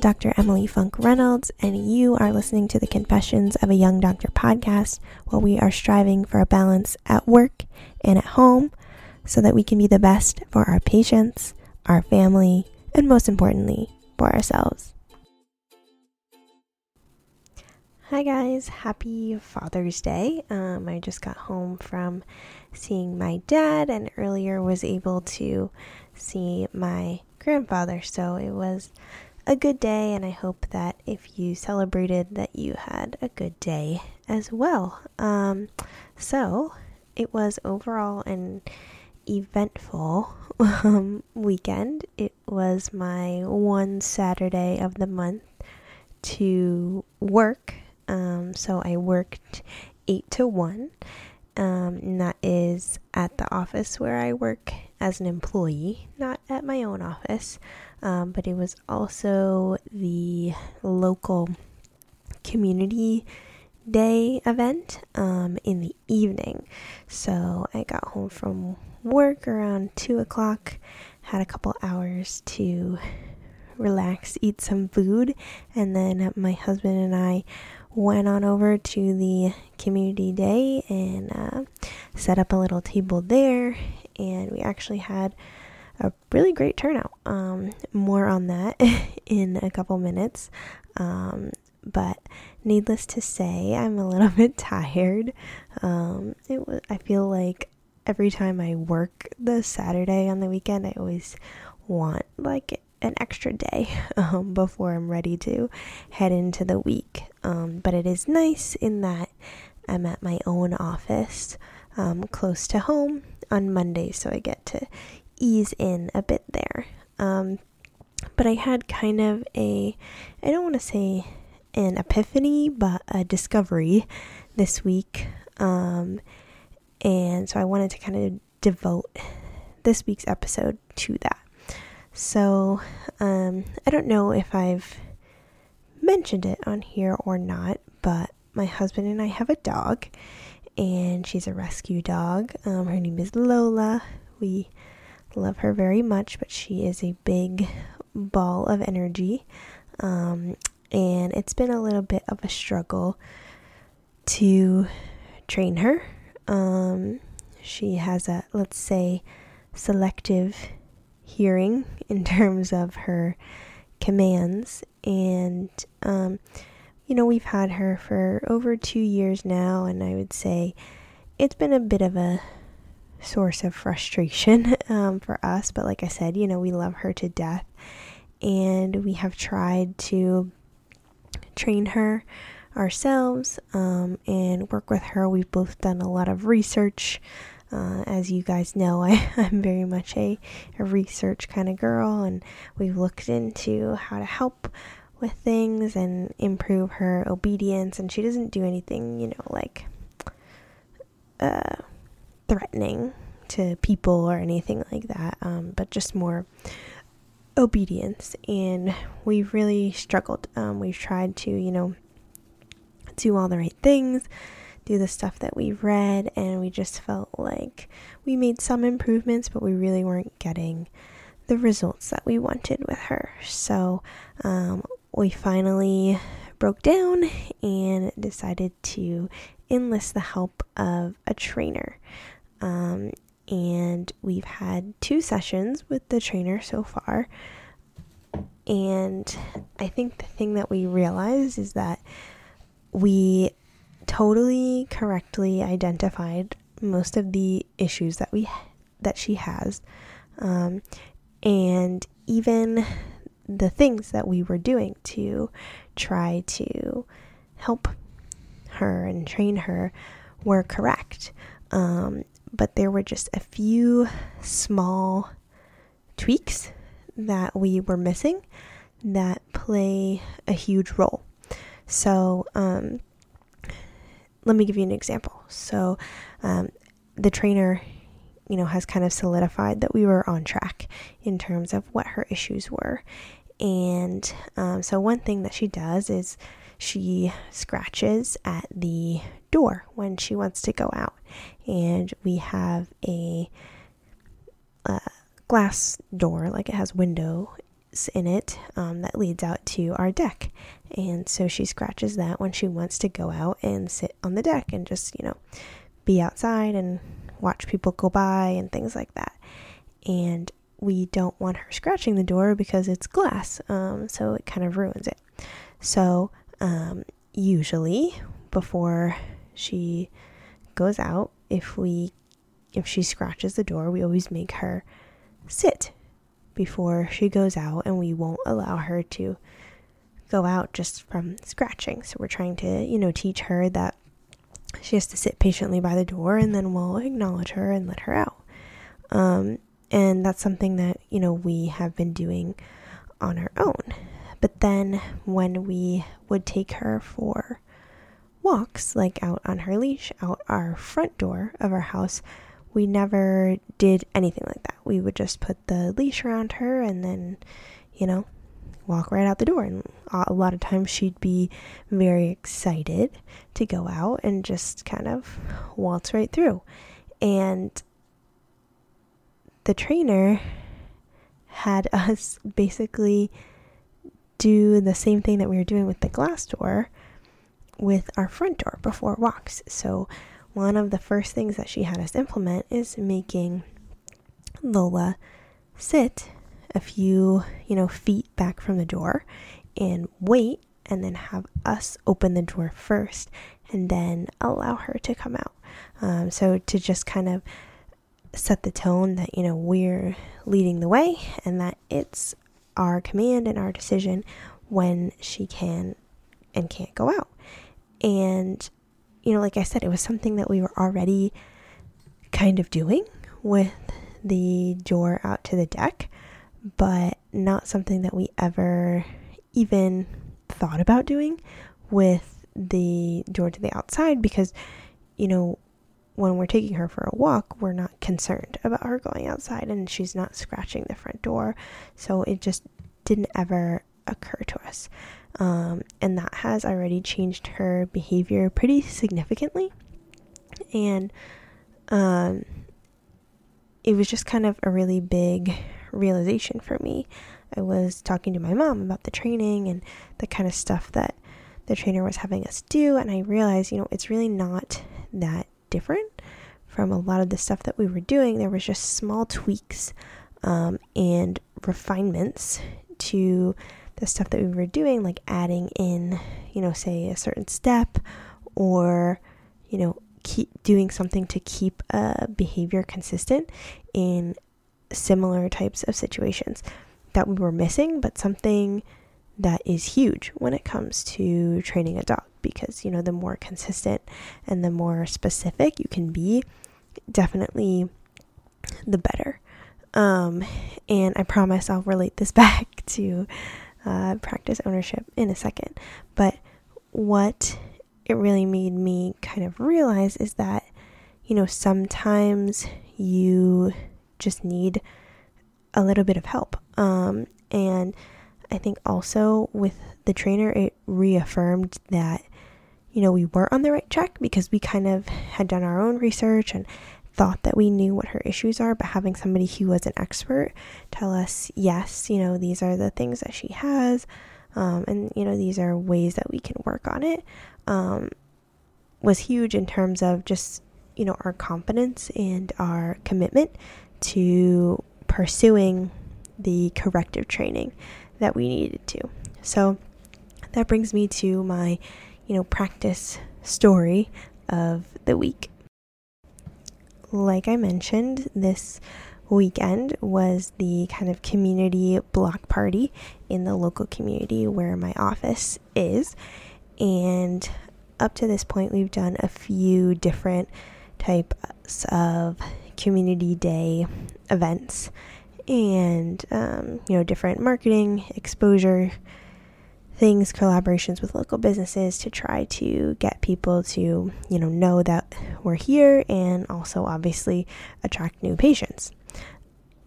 Dr. Emily Funk Reynolds, and you are listening to the Confessions of a Young Doctor podcast, where we are striving for a balance at work and at home so that we can be the best for our patients, our family, and most importantly, for ourselves. Hi, guys. Happy Father's Day. Um, I just got home from seeing my dad and earlier was able to see my grandfather. So it was a good day, and I hope that if you celebrated, that you had a good day as well. Um, so it was overall an eventful um, weekend. It was my one Saturday of the month to work um, so I worked 8 to 1. Um, and that is at the office where I work as an employee, not at my own office. Um, but it was also the local community day event um, in the evening. So I got home from work around 2 o'clock, had a couple hours to relax, eat some food, and then my husband and I went on over to the community day and uh, set up a little table there. And we actually had a really great turnout. Um, more on that in a couple minutes. Um, but needless to say, I'm a little bit tired. Um, it I feel like every time I work the Saturday on the weekend, I always want like an extra day um, before I'm ready to head into the week. Um, but it is nice in that I'm at my own office um, close to home on Monday, so I get to ease in a bit there. Um, but I had kind of a, I don't want to say an epiphany, but a discovery this week. Um, and so I wanted to kind of devote this week's episode to that. So, um, I don't know if I've mentioned it on here or not, but my husband and I have a dog, and she's a rescue dog. Um, her name is Lola. We love her very much, but she is a big ball of energy. Um, and it's been a little bit of a struggle to train her. Um, she has a, let's say, selective hearing in terms of her commands. And, um, you know, we've had her for over two years now, and I would say it's been a bit of a source of frustration um, for us. But like I said, you know, we love her to death, and we have tried to train her ourselves um, and work with her. We've both done a lot of research uh, as you guys know, I, I'm very much a, a research kind of girl, and we've looked into how to help with things and improve her obedience. And she doesn't do anything, you know, like uh, threatening to people or anything like that, um, but just more obedience. And we've really struggled. Um, we've tried to, you know, do all the right things do the stuff that we've read, and we just felt like we made some improvements, but we really weren't getting the results that we wanted with her. So um, we finally broke down and decided to enlist the help of a trainer. Um, and we've had two sessions with the trainer so far. And I think the thing that we realized is that we totally correctly identified most of the issues that we that she has. Um, and even the things that we were doing to try to help her and train her were correct. Um, but there were just a few small tweaks that we were missing that play a huge role. So um, let me give you an example. So, um, the trainer, you know, has kind of solidified that we were on track in terms of what her issues were. And um, so, one thing that she does is she scratches at the door when she wants to go out. And we have a, a glass door, like it has window in it um, that leads out to our deck. And so she scratches that when she wants to go out and sit on the deck and just, you know, be outside and watch people go by and things like that. And we don't want her scratching the door because it's glass, um, so it kind of ruins it. So, um, usually before she goes out, if we if she scratches the door, we always make her sit before she goes out, and we won't allow her to go out just from scratching. So we're trying to, you know, teach her that she has to sit patiently by the door, and then we'll acknowledge her and let her out. Um, and that's something that, you know, we have been doing on our own. But then when we would take her for walks, like out on her leash, out our front door of our house, we never did anything like that. We would just put the leash around her and then, you know, walk right out the door. And a lot of times she'd be very excited to go out and just kind of waltz right through. And the trainer had us basically do the same thing that we were doing with the glass door with our front door before walks. So one of the first things that she had us implement is making Lola sit a few, you know, feet back from the door and wait and then have us open the door first and then allow her to come out. Um, so to just kind of set the tone that, you know, we're leading the way and that it's our command and our decision when she can and can't go out. And you know, like I said, it was something that we were already kind of doing with the door out to the deck, but not something that we ever even thought about doing with the door to the outside because, you know, when we're taking her for a walk, we're not concerned about her going outside and she's not scratching the front door. So it just didn't ever occur to us. Um, and that has already changed her behavior pretty significantly. And um, it was just kind of a really big realization for me. I was talking to my mom about the training and the kind of stuff that the trainer was having us do, and I realized, you know, it's really not that different from a lot of the stuff that we were doing. There was just small tweaks um, and refinements to the stuff that we were doing, like adding in, you know, say a certain step or, you know, keep doing something to keep a behavior consistent in similar types of situations that we were missing, but something that is huge when it comes to training a dog because, you know, the more consistent and the more specific you can be, definitely the better. Um, and I promise I'll relate this back to uh, practice ownership in a second. But what it really made me kind of realize is that, you know, sometimes you just need a little bit of help. Um, and I think also with the trainer, it reaffirmed that, you know, we were on the right track because we kind of had done our own research and thought that we knew what her issues are, but having somebody who was an expert tell us, yes, you know, these are the things that she has, um, and you know, these are ways that we can work on it, um, was huge in terms of just you know our confidence and our commitment to pursuing the corrective training that we needed to. So that brings me to my, you know, practice story of the week like I mentioned, this weekend was the kind of community block party in the local community where my office is. And up to this point, we've done a few different types of community day events and, um, you know, different marketing exposure things, collaborations with local businesses to try to get people to, you know, know that we're here and also obviously attract new patients.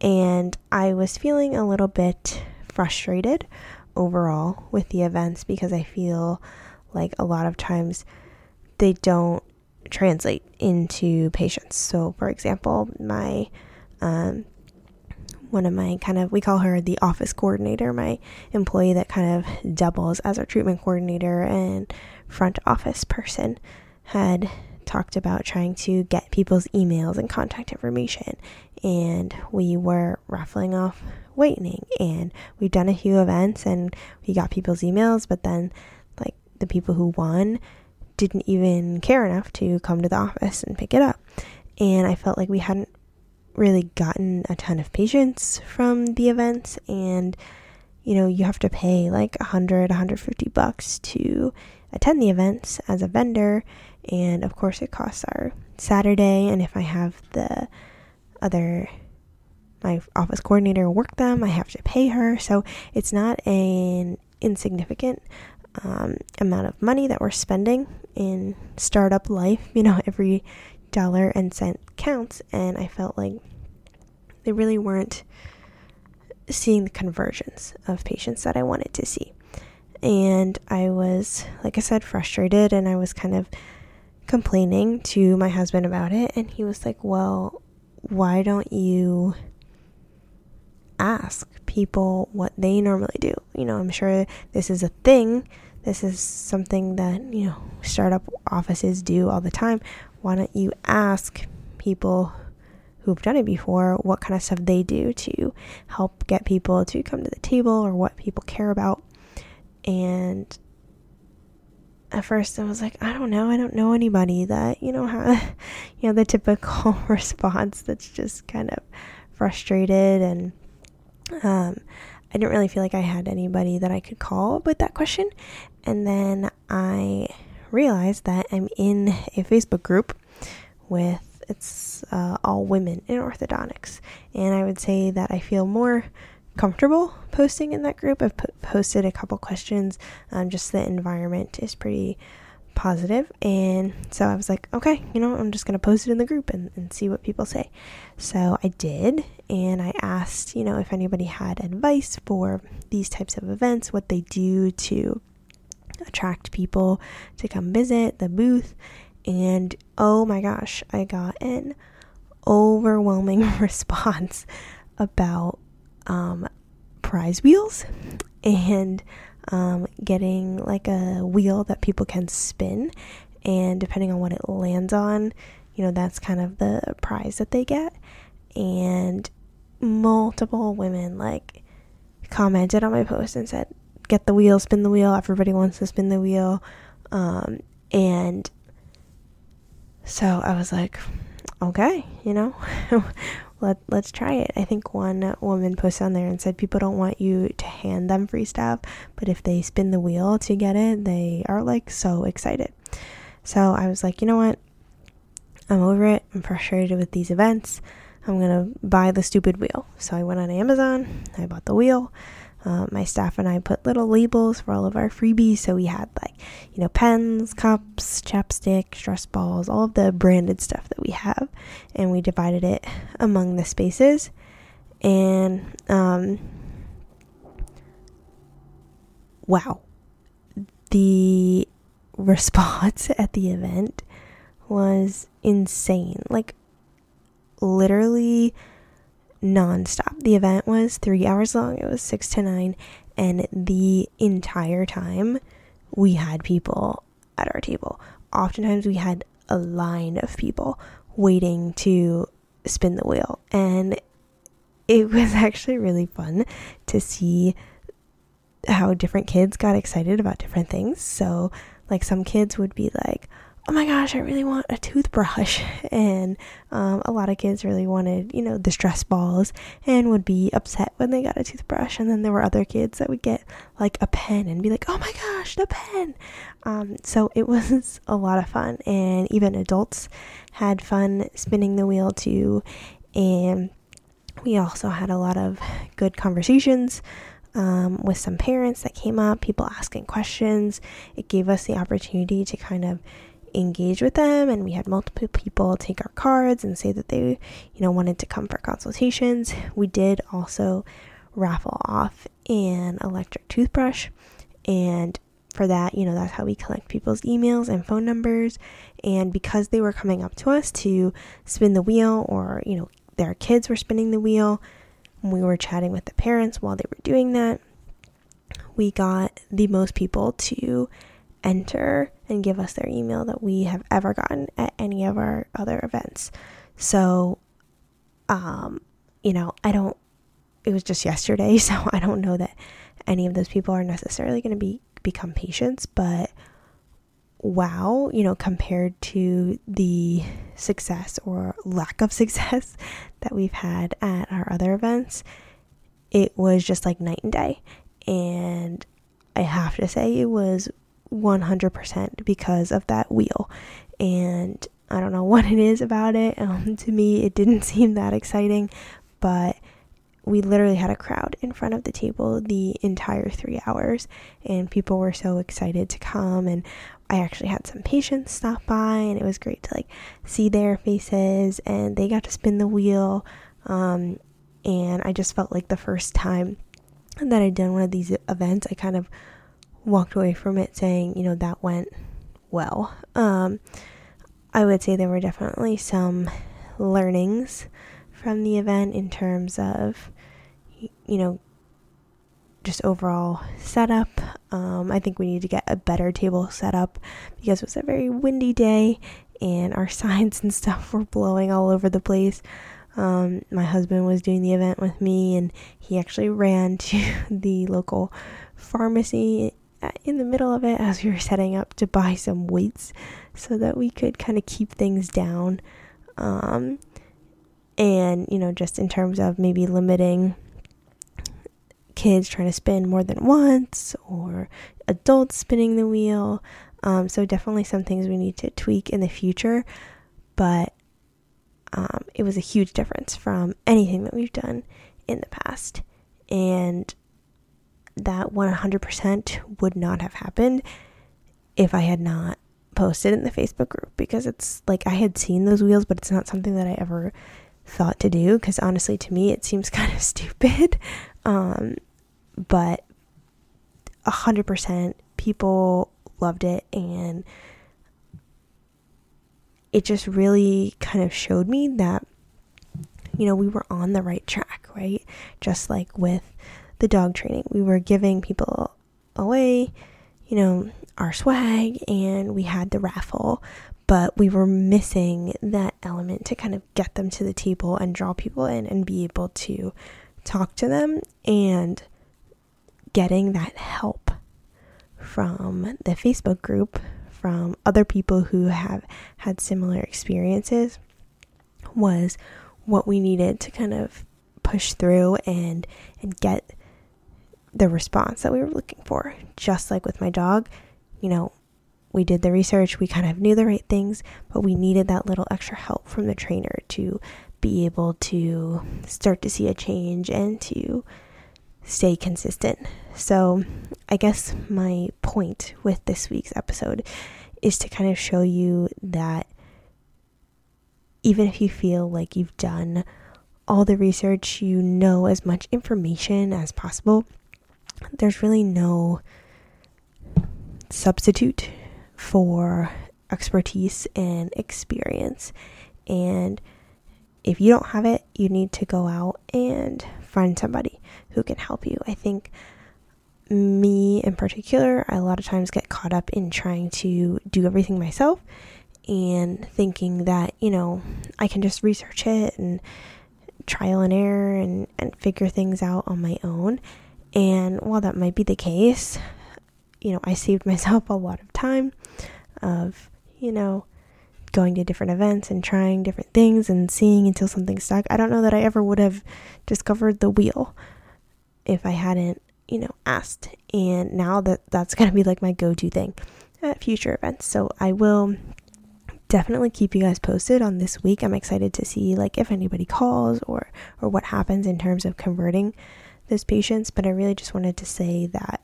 And I was feeling a little bit frustrated overall with the events because I feel like a lot of times they don't translate into patients. So, for example, my um, one of my kind of we call her the office coordinator, my employee that kind of doubles as our treatment coordinator and front office person had talked about trying to get people's emails and contact information. And we were raffling off whitening and we've done a few events and we got people's emails but then like the people who won didn't even care enough to come to the office and pick it up. And i felt like we hadn't really gotten a ton of patients from the events and you know you have to pay like 100 150 bucks to attend the events as a vendor. And of course it costs our saturday. And if i have the other my office coordinator work them i have to pay her. So it's not an insignificant um, amount of money that we're spending in startup life you know every dollar and cent counts and i felt like they really weren't seeing the conversions of patients that I wanted to see. And I was, like I said, frustrated and I was kind of complaining to my husband about it. And he was like, Well, why don't you ask people what they normally do? You know, I'm sure this is a thing. This is something that, you know, startup offices do all the time. Why don't you ask people who've done it before what kind of stuff they do to help get people to come to the table or what people care about. And at first I was like, I don't know, I don't know anybody that, you know, how, you know, the typical response that's just kind of frustrated and um, I didn't really feel like I had anybody that I could call with that question. And then I realized that I'm in a Facebook group with it's uh, all women in orthodontics. And I would say that I feel more comfortable posting in that group. I've posted a couple questions. Um, just the environment is pretty. And so I was like, okay, you know, I'm just to post it in the group and, and see what people say. So I did. And I asked, you know, if anybody had advice for these types of events, what they do to attract people to come visit the booth and oh my gosh, I got an overwhelming response about um, prize wheels and um, getting like a wheel that people can spin. And depending on what it lands on, you know, that's kind of the prize that they get. And multiple women like commented on my post and said, Get the wheel, spin the wheel. Everybody wants to spin the wheel. Um, and so I was like, okay, you know, let let's try it. I think one woman posted on there and said people don't want you to hand them free stuff, but if they spin the wheel to get it, they are like so excited. So I was like, you know what? I'm over it. I'm frustrated with these events. I'm gonna buy the stupid wheel. So I went on Amazon. I bought the wheel. Uh, my staff and I put little labels for all of our freebies. So we had like, you know, pens, cups, chapstick, stress balls, all of the branded stuff that we have. And we divided it among the spaces. And, um, wow. The response at the event was insane. Like, literally nonstop. The event was three hours long, it was six to nine, and the entire time we had people at our table. Oftentimes, we had a line of people waiting to spin the wheel, and it was actually really fun to see how different kids got excited about different things. So, like, some kids would be like, oh my gosh, I really want a toothbrush. And um, a lot of kids really wanted, you know, the stress balls and would be upset when they got a toothbrush. And then there were other kids that would get like a pen and be like, oh my gosh, the pen. Um, so it was a lot of fun. And even adults had fun spinning the wheel too. And we also had a lot of good conversations. Um, with some parents that came up, people asking questions. It gave us the opportunity to kind of engage with them and we had multiple people take our cards and say that they you know wanted to come for consultations. We did also raffle off an electric toothbrush and for that you know that's how we collect people's emails and phone numbers. And because they were coming up to us to spin the wheel or you know their kids were spinning the wheel we were chatting with the parents while they were doing that, we got the most people to enter and give us their email that we have ever gotten at any of our other events. So, um, you know, I don't, it was just yesterday, so I don't know that any of those people are necessarily going to be become patients, but wow, you know, compared to the success or lack of success that we've had at our other events, it was just like night and day. And I have to say, it was 100% because of that wheel. And I don't know what it is about it. Um, to me, it didn't seem that exciting, but we literally had a crowd in front of the table the entire three hours, and people were so excited to come. And I actually had some patients stop by, and it was great to like see their faces, and they got to spin the wheel. Um, and I just felt like the first time that I'd done one of these events, I kind of walked away from it saying, you know, that went well. Um, I would say there were definitely some learnings from the event in terms of, you know, just overall setup. Um, I think we need to get a better table set up because it was a very windy day and our signs and stuff were blowing all over the place. Um, my husband was doing the event with me and he actually ran to the local pharmacy in the middle of it as we were setting up to buy some weights so that we could kind of keep things down. Um, and, you know, just in terms of maybe limiting kids trying to spin more than once or adults spinning the wheel. Um, so, definitely some things we need to tweak in the future. But um, it was a huge difference from anything that we've done in the past. And that 100% would not have happened if I had not posted in the Facebook group because it's like I had seen those wheels, but it's not something that I ever thought to do because honestly, to me, it seems kind of stupid. Um, but 100% people loved it and it just really kind of showed me that you know we were on the right track right just like with the dog training. We were giving people away, you know, our swag and we had the raffle, but we were missing that element to kind of get them to the table and draw people in and be able to talk to them and getting that help from the Facebook group from other people who have had similar experiences was what we needed to kind of push through and and get the response that we were looking for. Just like with my dog, you know, we did the research, we kind of knew the right things, but we needed that little extra help from the trainer to be able to start to see a change and to stay consistent. So, I guess my point with this week's episode is to kind of show you that even if you feel like you've done all the research, you know as much information as possible, there's really no substitute for expertise and experience. And if you don't have it, you need to go out and find somebody who can help you. I think me in particular, I a lot of times get caught up in trying to do everything myself and thinking that, you know, I can just research it and trial and error and, and figure things out on my own. And while that might be the case, you know, I saved myself a lot of time of, you know, going to different events and trying different things and seeing until something stuck. I don't know that I ever would have discovered the wheel if I hadn't, you know, asked. And now that that's going to be like my go-to thing at future events. So I will definitely keep you guys posted on this week. I'm excited to see like if anybody calls or or what happens in terms of converting those patients, but I really just wanted to say that,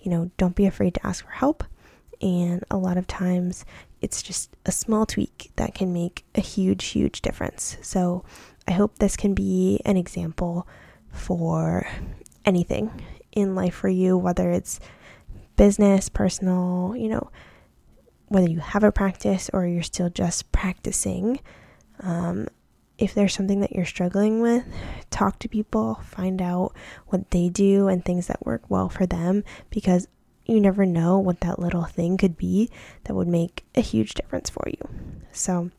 you know, don't be afraid to ask for help. And a lot of times it's just a small tweak that can make a huge, huge difference. So I hope this can be an example for anything in life for you, whether it's business, personal, you know, whether you have a practice or you're still just practicing. Um, if there's something that you're struggling with, talk to people, find out what they do and things that work well for them because you never know what that little thing could be that would make a huge difference for you. So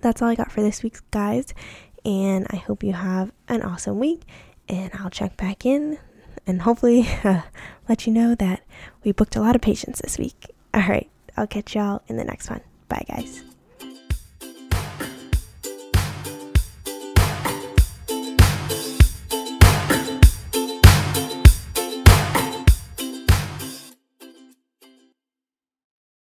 that's all I got for this week, guys. And I hope you have an awesome week. And I'll check back in and hopefully uh, let you know that we booked a lot of patients this week. All right, I'll catch y'all in the next one. Bye, guys.